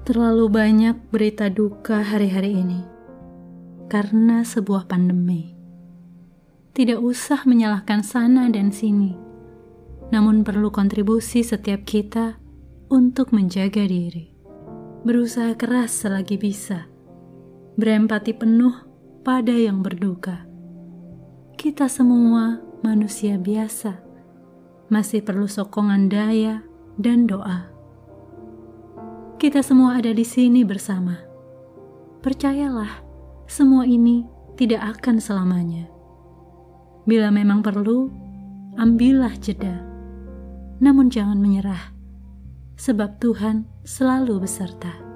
Terlalu banyak berita duka hari-hari ini karena sebuah pandemi. Tidak usah menyalahkan sana dan sini, namun perlu kontribusi setiap kita untuk menjaga diri. Berusaha keras selagi bisa, berempati penuh pada yang berduka. Kita semua manusia biasa, masih perlu sokongan daya dan doa. Kita semua ada di sini bersama. Percayalah, semua ini tidak akan selamanya. Bila memang perlu, ambillah jeda. Namun jangan menyerah, sebab Tuhan selalu beserta.